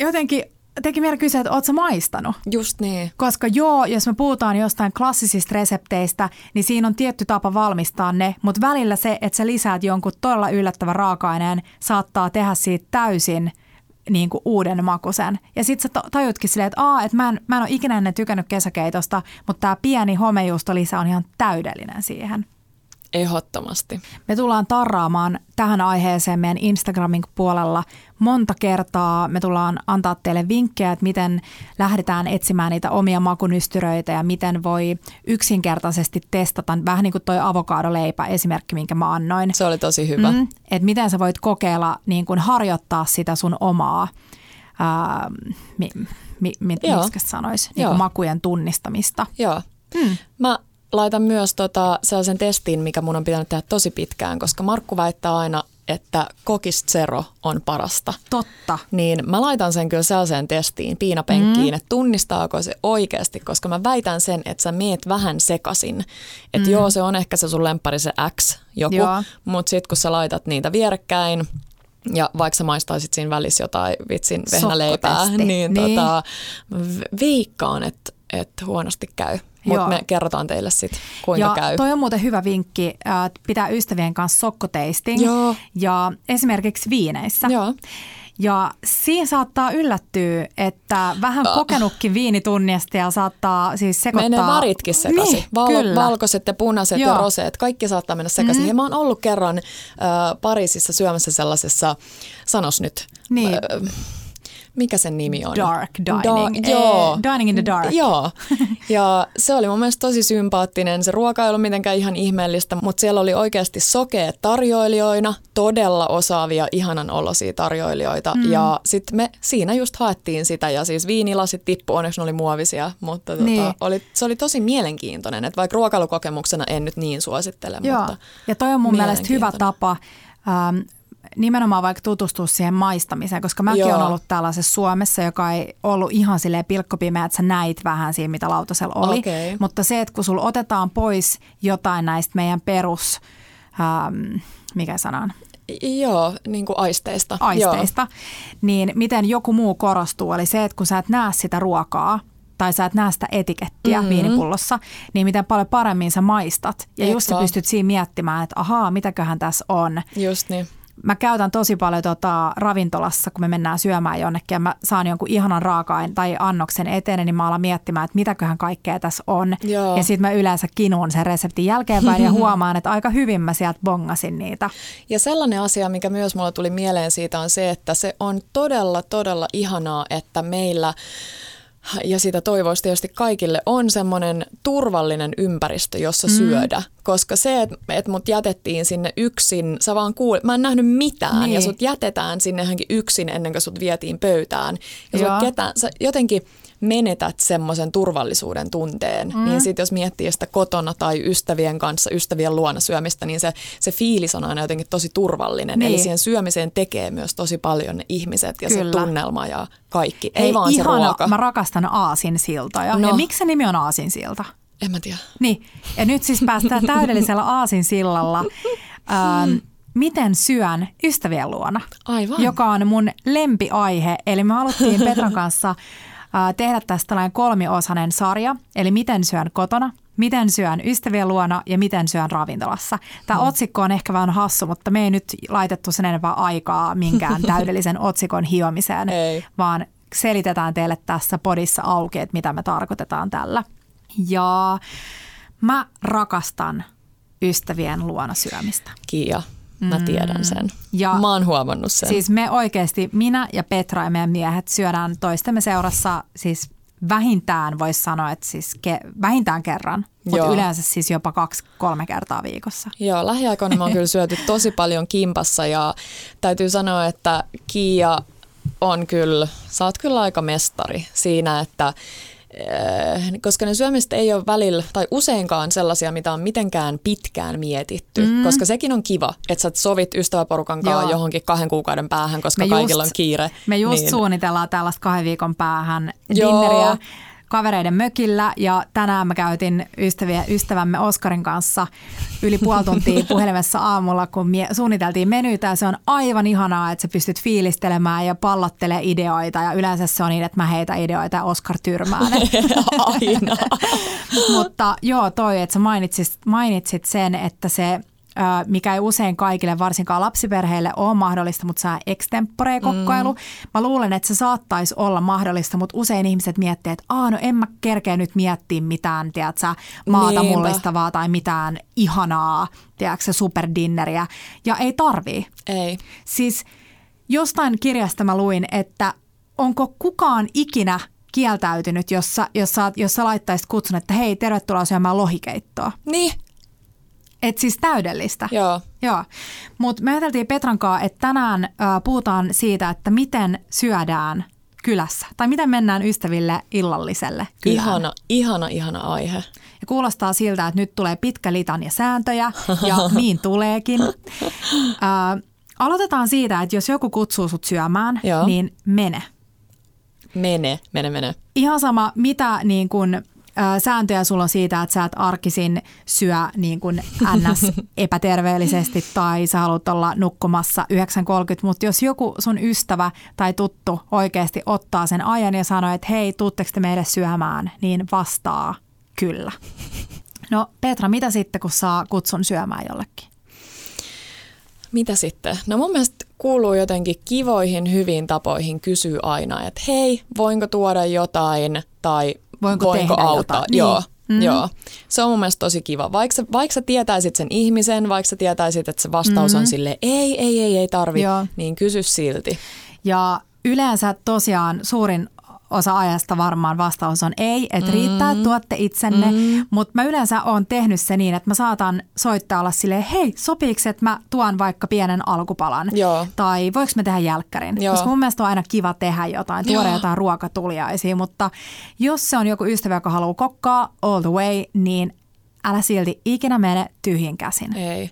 jotenkin teki mieli kysyä, että ootko maistanut? Just niin. Koska joo, jos me puhutaan jostain klassisista resepteistä, niin siinä on tietty tapa valmistaa ne, mutta välillä se, että sä lisäät jonkun todella yllättävän raaka-aineen, saattaa tehdä siitä täysin niin kuin uuden makusen. Ja sit sä tajutkin silleen, että, Aa, että mä, en, mä en ole ikinä ennen tykännyt kesäkeitosta, mutta tämä pieni homejuustolisä on ihan täydellinen siihen. Ehdottomasti. Me tullaan tarraamaan tähän aiheeseen meidän Instagramin puolella monta kertaa. Me tullaan antaa teille vinkkejä, että miten lähdetään etsimään niitä omia makunystyröitä ja miten voi yksinkertaisesti testata, vähän niin kuin toi avokadoleipä esimerkki, minkä mä annoin. Se oli tosi hyvä. Mm, että miten sä voit kokeilla, niin kuin harjoittaa sitä sun omaa, ää, mi, mi, mi, sanoisi, niin kuin makujen tunnistamista. Joo. Hmm. Mä laitan myös tota sellaisen testin, mikä mun on pitänyt tehdä tosi pitkään, koska Markku väittää aina, että kokis zero on parasta. Totta. Niin mä laitan sen kyllä sellaiseen testiin, piinapenkkiin, mm. että tunnistaako se oikeasti, koska mä väitän sen, että sä meet vähän sekasin. Että mm. joo, se on ehkä se sun lemppari se X joku, mutta sitten kun sä laitat niitä vierekkäin, ja vaikka sä maistaisit siinä välissä jotain vitsin vehnäleipää, niin, niin. Tota, viikkaan, että, että huonosti käy. Mutta me kerrotaan teille sitten, kuinka ja käy. Toi on muuten hyvä vinkki, että pitää ystävien kanssa sokkoteisting. Joo. Ja esimerkiksi viineissä. Joo. Ja siinä saattaa yllättyä, että vähän kokenutkin viinitunnistia saattaa siis sekoittaa. Menee väritkin sekaisin. Niin, Val- valkoiset ja punaiset Joo. ja roseet, kaikki saattaa mennä sekaisin. Mm. Ja mä oon ollut kerran äh, Pariisissa syömässä sellaisessa, sanos nyt. Niin. Äh, mikä sen nimi on? Dark Dining. Da- joo. Eh, dining in the Dark. Joo. Ja se oli mun mielestä tosi sympaattinen. Se ruoka ei ollut mitenkään ihan ihmeellistä, mutta siellä oli oikeasti sokeet tarjoilijoina, todella osaavia, ihanan olosia tarjoilijoita. Mm. Ja sitten me siinä just haettiin sitä ja siis viinilasit tippu, onneksi ne oli muovisia, mutta tota, niin. oli, se oli tosi mielenkiintoinen, että vaikka ruokailukokemuksena en nyt niin suosittele, Joo. mutta Ja toi on mun mielestä hyvä tapa ähm, nimenomaan vaikka tutustua siihen maistamiseen, koska mäkin olen ollut tällaisessa Suomessa, joka ei ollut ihan silleen pilkkopimeä, että sä näit vähän siinä, mitä lautasella oli. Okay. Mutta se, että kun sulla otetaan pois jotain näistä meidän perus, ähm, mikä sanan? Joo, niin kuin aisteista. Aisteista. Joo. Niin miten joku muu korostuu, eli se, että kun sä et näe sitä ruokaa, tai sä et näe sitä etikettiä mm-hmm. viinipullossa, niin miten paljon paremmin sä maistat. Ja Eikka. just sä pystyt siinä miettimään, että ahaa, mitäköhän tässä on. Just niin mä käytän tosi paljon tota ravintolassa, kun me mennään syömään jonnekin ja mä saan jonkun ihanan raakain tai annoksen eteen, niin mä alan miettimään, että mitäköhän kaikkea tässä on. Joo. Ja sitten mä yleensä kinuun sen reseptin jälkeenpäin ja huomaan, että aika hyvin mä sieltä bongasin niitä. Ja sellainen asia, mikä myös mulla tuli mieleen siitä on se, että se on todella, todella ihanaa, että meillä ja sitä toivoisi tietysti kaikille, on semmoinen turvallinen ympäristö, jossa mm. syödä. Koska se, että et mut jätettiin sinne yksin, sä vaan kuul... mä en nähnyt mitään niin. ja sut jätetään sinne yksin ennen kuin sut vietiin pöytään. Ja sut ketään, sä jotenkin menetät semmoisen turvallisuuden tunteen, mm. niin sitten jos miettii sitä kotona tai ystävien kanssa, ystävien luona syömistä, niin se, se fiilis on aina jotenkin tosi turvallinen. Niin. Eli siihen syömiseen tekee myös tosi paljon ne ihmiset ja Kyllä. se tunnelma ja kaikki, ei, ei vaan ihana, se ruoka. Mä rakastan aasinsiltoja. No. Ja miksi se nimi on aasinsilta? En mä tiedä. Niin, ja nyt siis päästään täydellisellä aasinsillalla. Ähm, miten syön ystävien luona, Aivan. joka on mun lempiaihe. Eli me haluttiin Petran kanssa tehdä tästä tällainen kolmiosainen sarja, eli miten syön kotona, miten syön ystävien luona ja miten syön ravintolassa. Tämä hmm. otsikko on ehkä vähän hassu, mutta me ei nyt laitettu sen enempää aikaa minkään täydellisen otsikon hiomiseen, ei. vaan selitetään teille tässä podissa auki, että mitä me tarkoitetaan tällä. Ja mä rakastan ystävien luona syömistä. Kiia. Mä tiedän mm. sen. Ja Mä oon huomannut sen. Siis me oikeasti, minä ja Petra ja meidän miehet syödään toistemme seurassa siis vähintään voisi sanoa, että siis ke- vähintään kerran, mutta yleensä siis jopa kaksi-kolme kertaa viikossa. Joo, lähiaikoina me on kyllä syöty tosi paljon kimpassa ja täytyy sanoa, että Kiia on kyllä, sä oot kyllä aika mestari siinä, että koska ne syömiset ei ole välillä tai useinkaan sellaisia, mitä on mitenkään pitkään mietitty, mm. koska sekin on kiva, että sä sovit ystäväporukan kanssa johonkin kahden kuukauden päähän, koska me kaikilla just, on kiire. Me just niin. suunnitellaan tällaista kahden viikon päähän dinneriä kavereiden mökillä ja tänään mä käytin ystäviä, ystävämme Oskarin kanssa yli puoli tuntia puhelimessa aamulla, kun mie, suunniteltiin menyitä ja se on aivan ihanaa, että sä pystyt fiilistelemään ja pallottelee ideoita ja yleensä se on niin, että mä heitä ideoita ja Oskar tyrmää ne. Aina. Mutta joo, toi, että sä mainitsit, mainitsit sen, että se mikä ei usein kaikille, varsinkaan lapsiperheille, ole mahdollista, mutta saa extempore kokkailu. Mm. Mä luulen, että se saattaisi olla mahdollista, mutta usein ihmiset miettii, että Aa, no en mä kerkeä nyt miettiä mitään, tiedätkö, maata Niinpä. mullistavaa tai mitään ihanaa, tiedätkö, superdinneriä. Ja ei tarvii. Ei. Siis jostain kirjasta mä luin, että onko kukaan ikinä kieltäytynyt, jossa, jossa, jossa laittaisit kutsun, että hei, tervetuloa syömään lohikeittoa. Niin, et siis täydellistä. Joo. Joo. Mutta me ajateltiin Petran kanssa, että tänään äh, puhutaan siitä, että miten syödään kylässä. Tai miten mennään ystäville illalliselle kylään. Ihana, ihana, ihana aihe. Ja kuulostaa siltä, että nyt tulee pitkä litan ja sääntöjä, ja niin tuleekin. Äh, aloitetaan siitä, että jos joku kutsuu sut syömään, Joo. niin mene. Mene, mene, mene. Ihan sama, mitä niin kun sääntöjä sulla on siitä, että sä et arkisin syö niin kuin ns. epäterveellisesti tai sä haluat olla nukkumassa 9.30, mutta jos joku sun ystävä tai tuttu oikeasti ottaa sen ajan ja sanoo, että hei, tuutteko te meille syömään, niin vastaa kyllä. No Petra, mitä sitten, kun saa kutsun syömään jollekin? Mitä sitten? No mun mielestä kuuluu jotenkin kivoihin, hyviin tapoihin kysyä aina, että hei, voinko tuoda jotain tai voinko, voinko tehdä auttaa. Jotain? Joo. Mm. Joo, se on mun mielestä tosi kiva. Vaikka, vaikka sä tietäisit sen ihmisen, vaikka sä tietäisit, että se vastaus mm. on sille ei, ei, ei, ei tarvi, Joo. niin kysy silti. Ja yleensä tosiaan suurin osa ajasta varmaan vastaus on ei, että mm. riittää, tuotte itsenne. Mm. Mutta mä yleensä oon tehnyt se niin, että mä saatan soittaa olla silleen, hei, sopiiko, että mä tuon vaikka pienen alkupalan? Joo. Tai voiko mä tehdä jälkkärin? Joo. Koska mun mielestä on aina kiva tehdä jotain, tuoda Joo. jotain ruokatuliaisia. Mutta jos se on joku ystävä, joka haluaa kokkaa all the way, niin älä silti ikinä mene tyhjin käsin. Ei.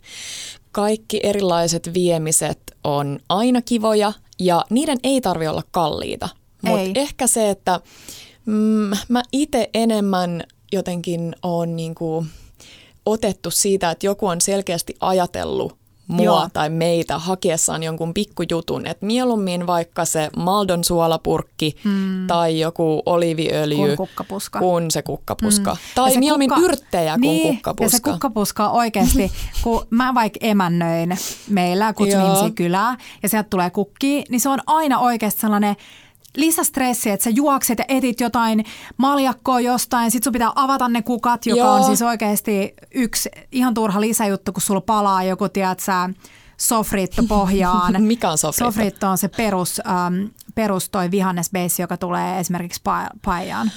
Kaikki erilaiset viemiset on aina kivoja ja niiden ei tarvi olla kalliita. Mutta ehkä se, että mm, mä itse enemmän jotenkin on niinku otettu siitä, että joku on selkeästi ajatellut mua Joo. tai meitä hakiessaan jonkun pikkujutun. Että mieluummin vaikka se Maldon suolapurkki hmm. tai joku oliviöljy kun kukkapuska. kuin se kukkapuska. Hmm. Tai mieluummin kukka... yrttejä kuin niin, kukkapuska. Ja se kukkapuska oikeasti, kun mä vaikka emännöin meillä kutsun kylää ja sieltä tulee kukki, niin se on aina oikeasti sellainen – lisästressi, että sä juokset ja etit jotain maljakkoa jostain, sit sun pitää avata ne kukat, joka Joo. on siis oikeasti yksi ihan turha lisäjuttu, kun sulla palaa joku, tiedät sä, sofritto pohjaan. Mikä on sofritto? Sofritto on se perus, ähm, perus toi vihannesbeissi, joka tulee esimerkiksi pa- paijaan.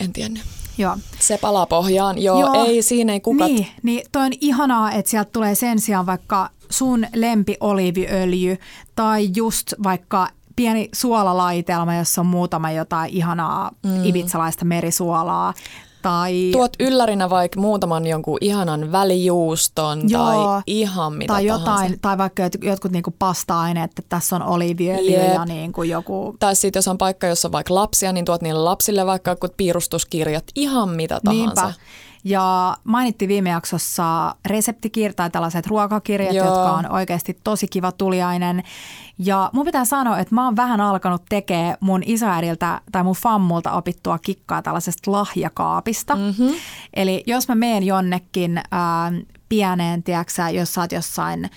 En tiedä. Joo. Se palaa pohjaan. Joo, Joo, ei, siinä ei kukat. Niin, niin toi on ihanaa, että sieltä tulee sen sijaan vaikka sun lempioliiviöljy tai just vaikka pieni suolalaitelma, jossa on muutama jotain ihanaa mm. ibitsalaista merisuolaa. Tai, Tuot yllärinä vaikka muutaman jonkun ihanan välijuuston joo, tai ihan mitä tai jotain, tahansa. Tai vaikka jotkut niinku pasta-aineet, että tässä on oliiviöljy ja niinku joku... Tai sitten jos on paikka, jossa on vaikka lapsia, niin tuot niille lapsille vaikka joku piirustuskirjat, ihan mitä tahansa. Niinpä. Ja mainittiin viime jaksossa reseptikirjat tai tällaiset ruokakirjat, Joo. jotka on oikeasti tosi kiva tuliainen. Ja mun pitää sanoa, että mä oon vähän alkanut tekemään mun isoäidiltä tai mun fammulta opittua kikkaa tällaisesta lahjakaapista. Mm-hmm. Eli jos mä meen jonnekin ää, pieneen, tiedätkö, jos sä oot jossain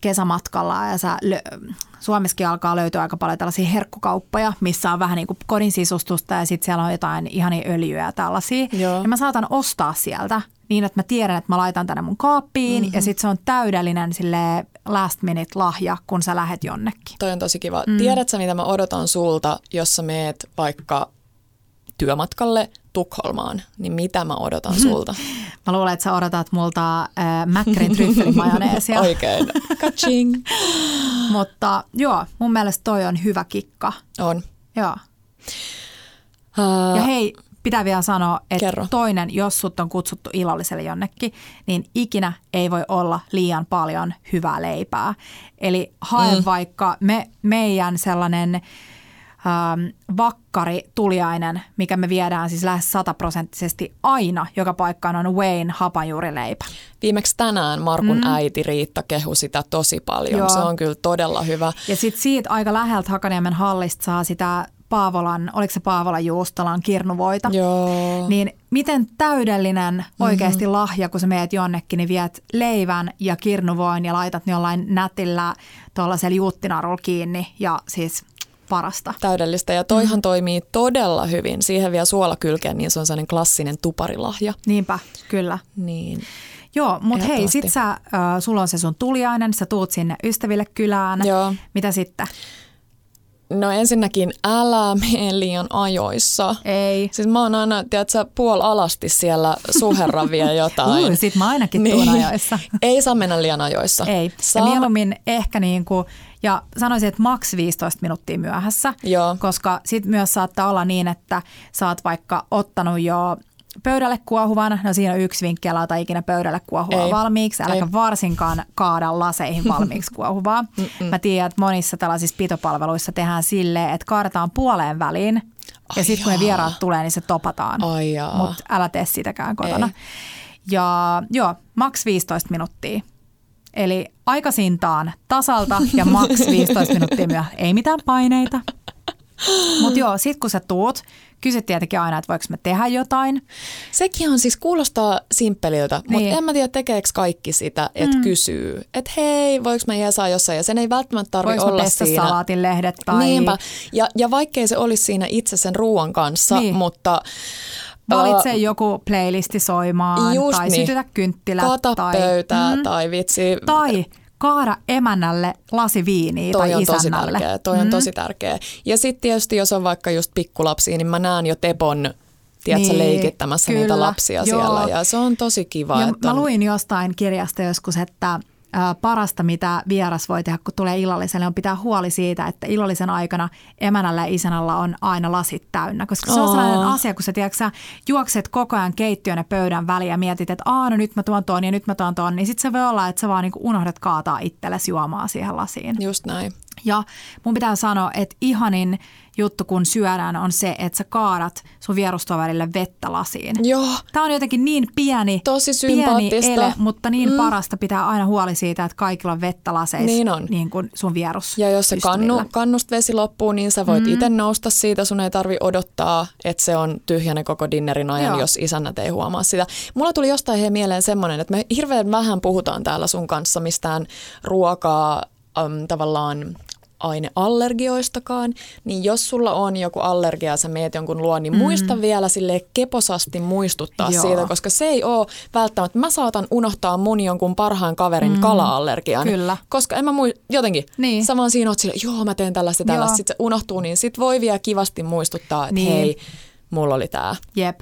kesämatkalla ja sä lö- Suomessakin alkaa löytyä aika paljon tällaisia herkkukauppoja, missä on vähän niin kuin kodin sisustusta ja sitten siellä on jotain ihania öljyä ja tällaisia. Joo. Ja mä saatan ostaa sieltä niin, että mä tiedän, että mä laitan tänne mun kaappiin mm-hmm. ja sitten se on täydellinen sille last minute lahja, kun sä lähet jonnekin. Toi on tosi kiva. Mm. Tiedätkö, mitä mä odotan sulta, jos sä meet vaikka työmatkalle Tukholmaan, niin mitä mä odotan sulta? Mä luulen, että sä odotat multa äh, Mäkkärin tryffelimajoneesia. Oikein. Kaching. Mutta joo, mun mielestä toi on hyvä kikka. On. Joo. Uh, Ja hei, pitää vielä sanoa, että Kerro. toinen, jos sut on kutsuttu illalliselle jonnekin, niin ikinä ei voi olla liian paljon hyvää leipää. Eli hae mm. vaikka me, meidän sellainen ähm, vakkari tuliainen, mikä me viedään siis lähes sataprosenttisesti aina joka paikkaan on Wayne hapanjuurileipä. Viimeksi tänään Markun mm. äiti Riitta kehui sitä tosi paljon. Joo. Se on kyllä todella hyvä. Ja sitten siitä aika läheltä Hakaniemen hallista saa sitä Paavolan, oliko se Paavolan juustolan kirnuvoita. Joo. Niin miten täydellinen oikeasti mm-hmm. lahja, kun sä meet jonnekin, niin viet leivän ja kirnuvoin ja laitat ne jollain nätillä tuollaisella juuttinarulla kiinni ja siis parasta. Täydellistä. Ja toihan mm. toimii todella hyvin. Siihen vielä suolakylkeen, niin se on sellainen klassinen tuparilahja. Niinpä, kyllä. Niin. Joo, mutta hei, sit sä, äh, sulla on se sun tuliainen, sä tuut sinne ystäville kylään. Joo. Mitä sitten? No ensinnäkin älä mene liian ajoissa. Ei. Siis mä oon aina, tiedätkö, puol alasti siellä suherran vielä jotain. Ui, sit mä ainakin tuun ajoissa. Ei saa mennä liian ajoissa. Ei. Saa... Ja mieluummin ehkä niin kuin, ja sanoisin, että maks 15 minuuttia myöhässä, Joo. koska sit myös saattaa olla niin, että sä oot vaikka ottanut jo pöydälle kuohuvan, no siinä on yksi vinkki, älä ota ikinä pöydälle kuohuvaa Ei. valmiiksi, äläkä Ei. varsinkaan kaada laseihin valmiiksi kuohuvaa. Mä tiedän, että monissa tällaisissa pitopalveluissa tehdään silleen, että kaadetaan puoleen väliin, ja Ai sitten kun ne vieraat tulee, niin se topataan. Mutta älä tee sitäkään kotona. Ei. Ja joo, maks 15 minuuttia. Eli aikaisintaan tasalta ja maks 15 minuuttia myöhään. Ei mitään paineita. Mutta joo, sit kun sä tuut, kysyt tietenkin aina, että voiko me tehdä jotain. Sekin on siis, kuulostaa simppeliltä, niin. Mutta en mä tiedä tekeekö kaikki sitä, että mm. kysyy, että hei, voiko mä jeesaa jossain, ja sen ei välttämättä tarvi Voiko mä olla siinä. salaatin lehdet tai Niinpä, ja, ja vaikkei se olisi siinä itse sen ruoan kanssa, Niin. mutta valitse joku playlisti soimaan Just tai niin. sytytä kynttilät. kata tai, pöytää tai vitsi. tai kaada emännälle lasi viiniä Toi tai on tosi tärkeä, toi on Mm. tosi tärkeä. Ja sitten tietysti, jos on vaikka just pikkulapsia, niin mä näen jo Tepon tiedätkö, Niin, leikittämässä niitä kyllä. lapsia Joo. siellä ja se on tosi kiva. Ja että mä on, luin jostain kirjasta joskus, että parasta, mitä vieras voi tehdä, kun tulee illalliselle, on pitää huoli siitä, että illallisen aikana emänällä ja isänällä on aina lasit täynnä. Koska se on sellainen asia, kun sä, tiedätkö, sä juokset koko ajan keittiön ja pöydän väliin ja mietit, että Aa, no nyt mä tuon ton ja nyt mä tuon ton, niin sitten se voi olla, että sä vaan niinku unohdat kaataa itsellesi juomaa siihen lasiin. Just näin. Ja mun pitää sanoa, että ihanin juttu kun syödään on se, että sä kaadat sun vierustoverille vettä lasiin. Joo, Tämä on jotenkin niin pieni, Tosi pieni ele, mutta niin Mm. parasta pitää aina huoli siitä, että kaikilla on vettä laseissa Niin on. niin kuin sun vierus. Ja jos se kannu, kannusta vesi loppuu, niin sä voit mm. itse nousta siitä. Sun ei tarvi odottaa, että se on tyhjänä koko dinnerin ajan, Joo. Joo. jos isännät ei huomaa sitä. Mulla tuli jostain he mieleen semmoinen, että me hirveän vähän puhutaan täällä sun kanssa mistään ruokaa äm, tavallaan aineallergioistakaan, niin jos sulla on joku allergia ja sä meet jonkun luo, niin muista vielä sille keposasti muistuttaa Joo. siitä, koska se ei ole välttämättä, mä saatan unohtaa mun jonkun parhaan kaverin mm. kala-allergian, Kyllä. koska en mä mui, jotenkin, Niin. sä vaan siinä oot sille, joo mä teen tällaista tällaista, sitten se unohtuu, niin sit voi vielä kivasti muistuttaa, että Niin. hei, mulla oli tää. Jep.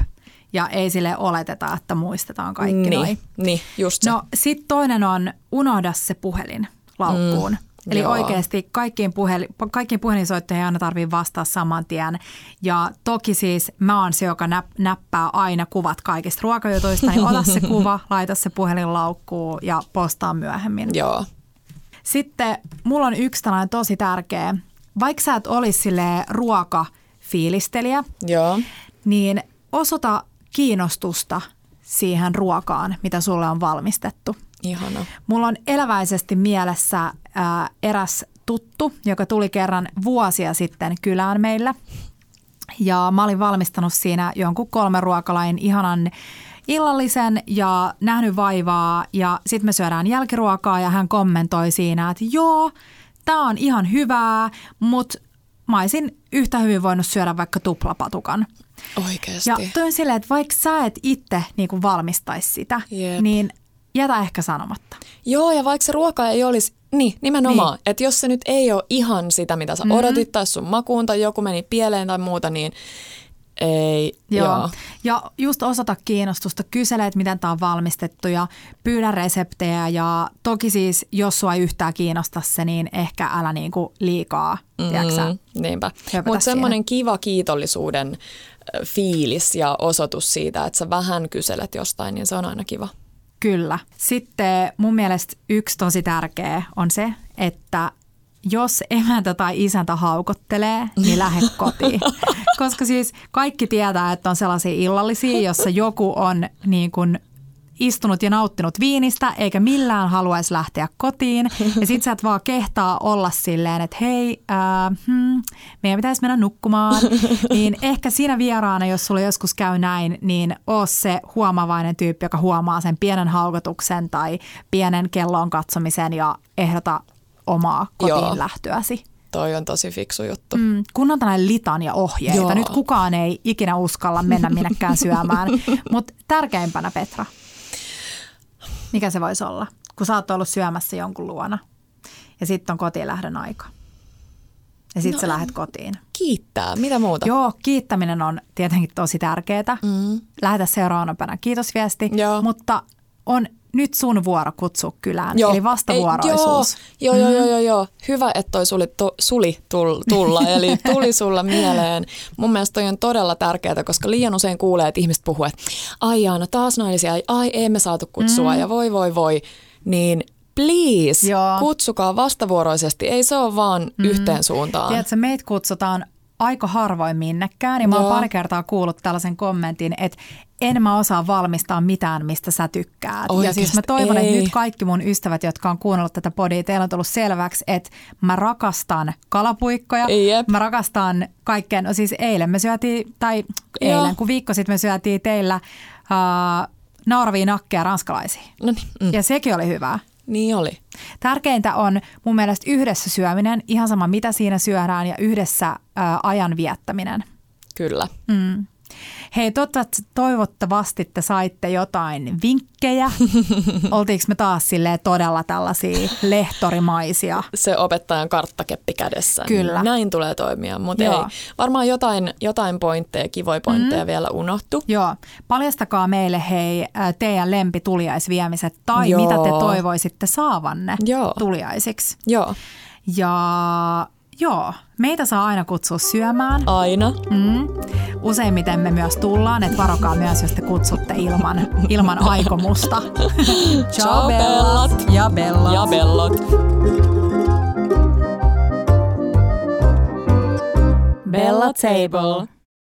Ja ei sille oleteta, että muistetaan kaikki niin, noin. niin, just se. No sit toinen on unohda se puhelin laukkuun. Mm, Eli joo. oikeasti kaikkiin, puhel, kaikkiin puhelinsoittoihin ei aina tarvitse vastaa saman tien. Ja toki siis mä oon se, joka näp, näppää aina kuvat kaikista ruokajutuista, niin ota se kuva, laita se puhelin laukkuun ja postaa myöhemmin. Joo. Sitten mulla on yksi tällainen tosi tärkeä. Vaikka sä et olisi ruokafiilistelijä, Joo. niin osoita kiinnostusta siihen ruokaan, mitä sulle on valmistettu. Ihana. Mulla on eläväisesti mielessä ää, eräs tuttu, joka tuli kerran vuosia sitten kylään meillä. Ja mä olin valmistanut siinä jonkun kolmen ruokalain ihanan illallisen ja nähnyt vaivaa ja sitten me syödään jälkiruokaa ja hän kommentoi siinä, että joo, tämä on ihan hyvää, mutta mä olisin yhtä hyvin voinut syödä vaikka tuplapatukan. Oikeesti. Ja toi on silleen, että vaikka sä et itse niin valmistaisi sitä, Jep. niin jätä ehkä sanomatta. Joo, ja vaikka se ruoka ei olisi, niin nimenomaan, niin. että jos se nyt ei ole ihan sitä, mitä sä mm-hmm. odotit tai sun makuun tai joku meni pieleen tai muuta, niin Ei, Joo. joo. Ja just osoita kiinnostusta, kysele, että miten tämä on valmistettu ja pyydä reseptejä. Ja toki siis, jos sua ei yhtään kiinnosta se, niin ehkä älä niinku liikaa, mm, Niinpä. Mutta semmoinen kiva kiitollisuuden fiilis ja osoitus siitä, että sä vähän kyselet jostain, niin se on aina kiva. Kyllä. Sitten mun mielestä yksi tosi tärkeä on se, että jos emäntä tai isäntä haukottelee, niin lähde kotiin. Koska siis kaikki tietää, että on sellaisia illallisia, jossa joku on niin kuin istunut ja nauttinut viinistä, eikä millään haluaisi lähteä kotiin. Ja sit sä et vaan kehtaa olla silleen, että hei, äh, hmm, meidän pitäisi mennä nukkumaan. Niin ehkä siinä vieraana, jos sulla joskus käy näin, niin oo se huomaavainen tyyppi, joka huomaa sen pienen haukotuksen tai pienen kellon katsomisen ja ehdota omaa kotiin Joo. lähtöäsi. Toi on tosi fiksu juttu. Mm, kun on tällainen litania ohjeita. Joo. Nyt kukaan ei ikinä uskalla mennä minnekään syömään. Mutta tärkeimpänä Petra, mikä se voisi olla? Kun sä oot ollut syömässä jonkun luona ja sitten on kotiin lähdön aika. Ja sitten no, sä lähdet kotiin. Kiittää. Mitä muuta? Joo, kiittäminen on tietenkin tosi tärkeää. Mm. Lähetä seuraavana päivänä kiitosviesti, Joo. mutta on nyt sun vuoro kutsua kylään, eli vastavuoroisuus. Ei, joo, joo, joo, joo, joo, joo. Hyvä, että toi suli, to, suli tull, tulla, eli tuli sulla mieleen. Mun mielestä toi on todella tärkeää, koska liian usein kuulee, että ihmiset puhuu, että ai Jaana, taas naisia, ai emme saatu kutsua mm. ja voi voi voi. Niin please, Joo. kutsukaa vastavuoroisesti. Ei se ole vaan mm. yhteen suuntaan. Tiedätkö, meitä kutsutaan aika harvoin minnekään, ja mä oon Joo. pari kertaa kuullut tällaisen kommentin, että en mä osaa valmistaa mitään, mistä sä tykkäät. ja Oikeasti, siis mä toivon, että ei. nyt kaikki mun ystävät, jotka on kuunnellut tätä podia, teillä on tullut selväksi, että mä rakastan kalapuikkoja, Jep. mä rakastan kaikkeen. No siis eilen me syötiin, tai eilen, Joo. kun viikko sitten me syötiin teillä uh, nauravia nakkeja ranskalaisia. No niin, mm. Ja sekin oli hyvää. niin oli. Tärkeintä on mun mielestä yhdessä syöminen, ihan sama mitä siinä syödään ja yhdessä ää, ajan viettäminen. Kyllä. Mm. Hei, toivottavasti, toivottavasti te saitte jotain vinkkejä. Oltiinko me taas silleen todella tällaisia lehtorimaisia? se opettajan karttakeppi kädessä. Kyllä. Näin tulee toimia, mutta ei. Varmaan jotain, jotain pointteja, kivoja pointteja mm. vielä unohtu. Joo, paljastakaa meille hei teidän lempituliaisviemiset tai Joo. mitä te toivoisitte saavanne Joo. tuliaisiksi. Joo, Ja joo, meitä saa aina kutsua syömään. aina. Mm. Useimmiten me myös tullaan, että varokaa myös, jos te kutsutte ilman, ilman aikomusta. Ciao, bellat. Ja bellat. Ja bellot. Bella Table.